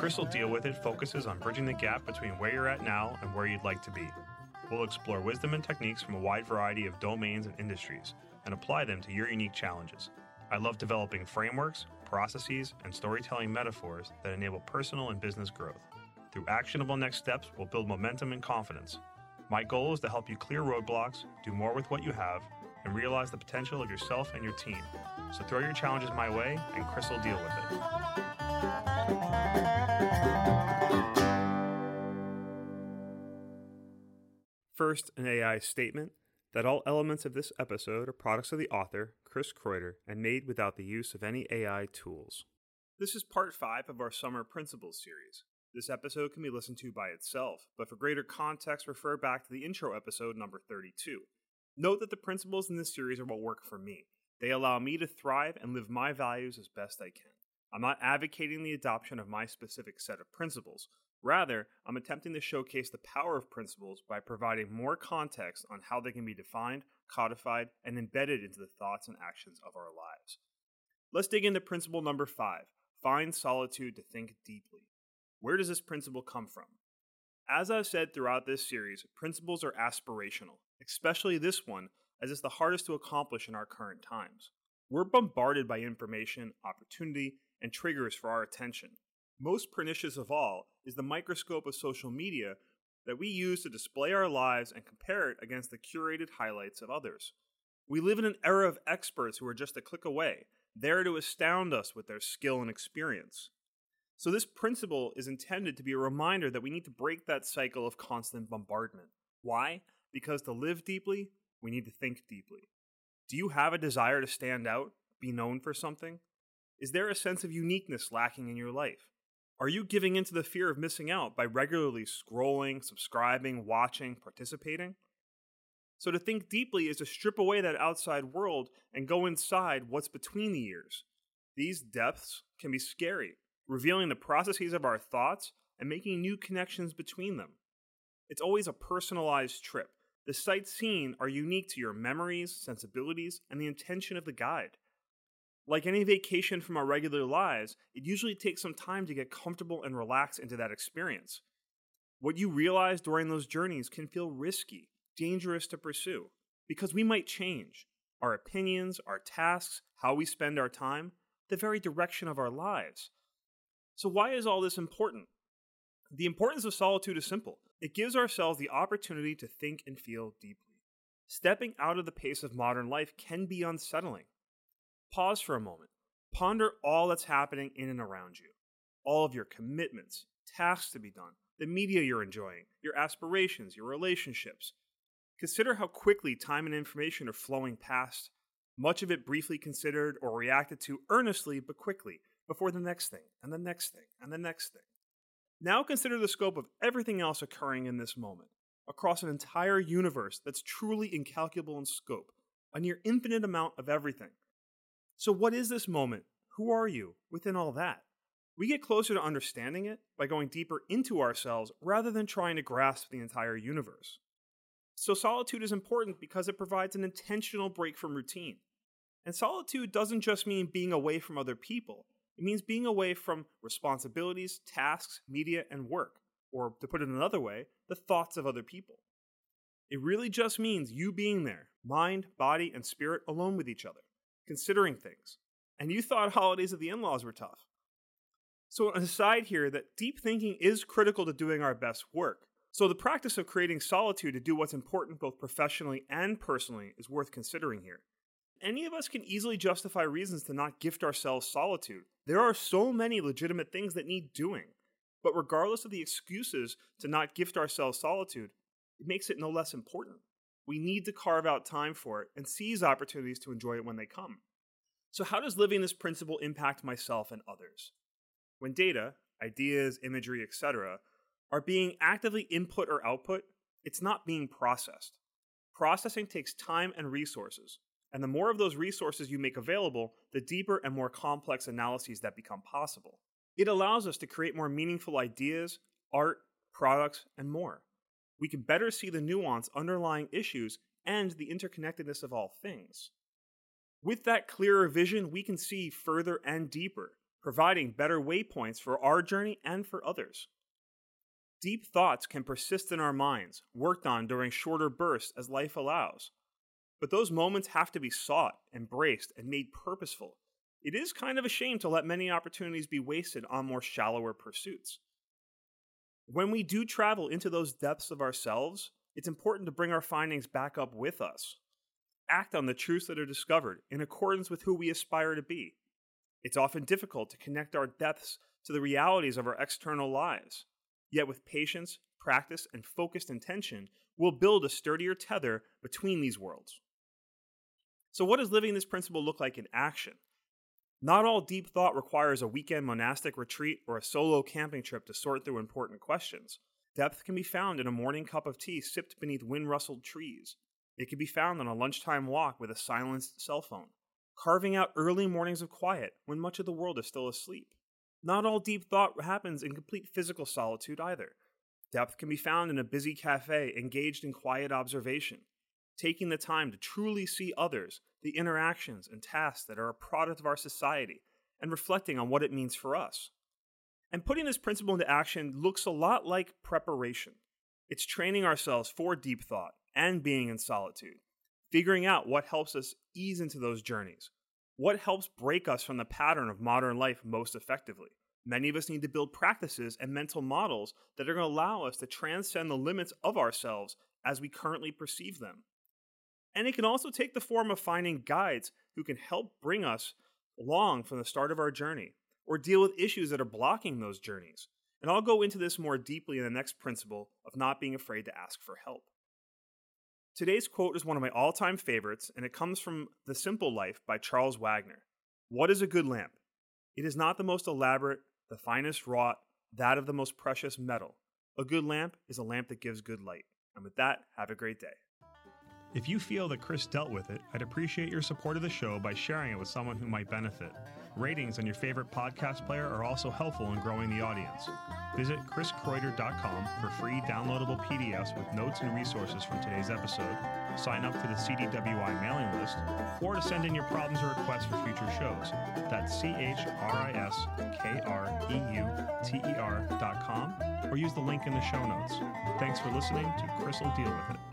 Chris'll Deal With It focuses on bridging the gap between where you're at now and where you'd like to be. We'll explore wisdom and techniques from a wide variety of domains and industries and apply them to your unique challenges. I love developing frameworks, processes, and storytelling metaphors that enable personal and business growth. Through actionable next steps, we'll build momentum and confidence. My goal is to help you clear roadblocks, do more with what you have, and realize the potential of yourself and your team. So throw your challenges my way, and Chris will deal with it. First, an AI statement that all elements of this episode are products of the author, Chris Kreuter, and made without the use of any AI tools. This is part 5 of our Summer Principles series. This episode can be listened to by itself, but for greater context, refer back to the intro episode number 32. Note that the principles in this series are what work for me. They allow me to thrive and live my values as best I can. I'm not advocating the adoption of my specific set of principles. Rather, I'm attempting to showcase the power of principles by providing more context on how they can be defined, codified, and embedded into the thoughts and actions of our lives. Let's dig into principle number five find solitude to think deeply. Where does this principle come from? As I've said throughout this series, principles are aspirational, especially this one, as it's the hardest to accomplish in our current times. We're bombarded by information, opportunity, and triggers for our attention. Most pernicious of all is the microscope of social media that we use to display our lives and compare it against the curated highlights of others. We live in an era of experts who are just a click away, there to astound us with their skill and experience. So, this principle is intended to be a reminder that we need to break that cycle of constant bombardment. Why? Because to live deeply, we need to think deeply. Do you have a desire to stand out, be known for something? Is there a sense of uniqueness lacking in your life? Are you giving into the fear of missing out by regularly scrolling, subscribing, watching, participating? So, to think deeply is to strip away that outside world and go inside what's between the ears. These depths can be scary, revealing the processes of our thoughts and making new connections between them. It's always a personalized trip. The sights seen are unique to your memories, sensibilities, and the intention of the guide. Like any vacation from our regular lives, it usually takes some time to get comfortable and relax into that experience. What you realize during those journeys can feel risky, dangerous to pursue, because we might change. Our opinions, our tasks, how we spend our time, the very direction of our lives. So, why is all this important? The importance of solitude is simple it gives ourselves the opportunity to think and feel deeply. Stepping out of the pace of modern life can be unsettling. Pause for a moment. Ponder all that's happening in and around you all of your commitments, tasks to be done, the media you're enjoying, your aspirations, your relationships. Consider how quickly time and information are flowing past, much of it briefly considered or reacted to earnestly but quickly, before the next thing, and the next thing, and the next thing. Now consider the scope of everything else occurring in this moment, across an entire universe that's truly incalculable in scope, a near infinite amount of everything. So, what is this moment? Who are you within all that? We get closer to understanding it by going deeper into ourselves rather than trying to grasp the entire universe. So, solitude is important because it provides an intentional break from routine. And solitude doesn't just mean being away from other people, it means being away from responsibilities, tasks, media, and work, or to put it another way, the thoughts of other people. It really just means you being there, mind, body, and spirit alone with each other, considering things. And you thought holidays of the in laws were tough. So, an aside here that deep thinking is critical to doing our best work. So, the practice of creating solitude to do what's important both professionally and personally is worth considering here any of us can easily justify reasons to not gift ourselves solitude. There are so many legitimate things that need doing. But regardless of the excuses to not gift ourselves solitude, it makes it no less important. We need to carve out time for it and seize opportunities to enjoy it when they come. So, how does living this principle impact myself and others? When data, ideas, imagery, etc., are being actively input or output, it's not being processed. Processing takes time and resources, and the more of those resources you make available, the deeper and more complex analyses that become possible. It allows us to create more meaningful ideas, art, products, and more. We can better see the nuance underlying issues and the interconnectedness of all things. With that clearer vision, we can see further and deeper. providing better waypoints for our journey and for others. Deep thoughts can persist in our minds, worked on during shorter bursts as life allows. But those moments have to be sought, embraced, and made purposeful. It is kind of a shame to let many opportunities be wasted on more shallower pursuits. When we do travel into those depths of ourselves, it's important to bring our findings back up with us. Act on the truths that are discovered in accordance with who we aspire to be. It's often difficult to connect our depths to the realities of our external lives. Yet, with patience, practice, and focused intention, we'll build a sturdier tether between these worlds. So, what does living this principle look like in action? Not all deep thought requires a weekend monastic retreat or a solo camping trip to sort through important questions. Depth can be found in a morning cup of tea sipped beneath wind rustled trees. It can be found on a lunchtime walk with a silenced cell phone, carving out early mornings of quiet when much of the world is still asleep. Not all deep thought happens in complete physical solitude either. Depth can be found in a busy cafe engaged in quiet observation, taking the time to truly see others, the interactions and tasks that are a product of our society, and reflecting on what it means for us. And putting this principle into action looks a lot like preparation. It's training ourselves for deep thought and being in solitude, figuring out what helps us ease into those journeys, what helps break us from the pattern of modern life most effectively? Many of us need to build practices and mental models that are going to allow us to transcend the limits of ourselves as we currently perceive them. And it can also take the form of finding guides who can help bring us along from the start of our journey or deal with issues that are blocking those journeys. And I'll go into this more deeply in the next principle of not being afraid to ask for help. Today's quote is one of my all time favorites, and it comes from The Simple Life by Charles Wagner. What is a good lamp? It is not the most elaborate, the finest wrought, that of the most precious metal. A good lamp is a lamp that gives good light. And with that, have a great day. If you feel that Chris dealt with it, I'd appreciate your support of the show by sharing it with someone who might benefit. Ratings on your favorite podcast player are also helpful in growing the audience. Visit chriskreuter.com for free downloadable PDFs with notes and resources from today's episode, sign up for the CDWI mailing list, or to send in your problems or requests for future shows. That's C H R I S K R E U T E R.com, or use the link in the show notes. Thanks for listening to Chris will deal with it.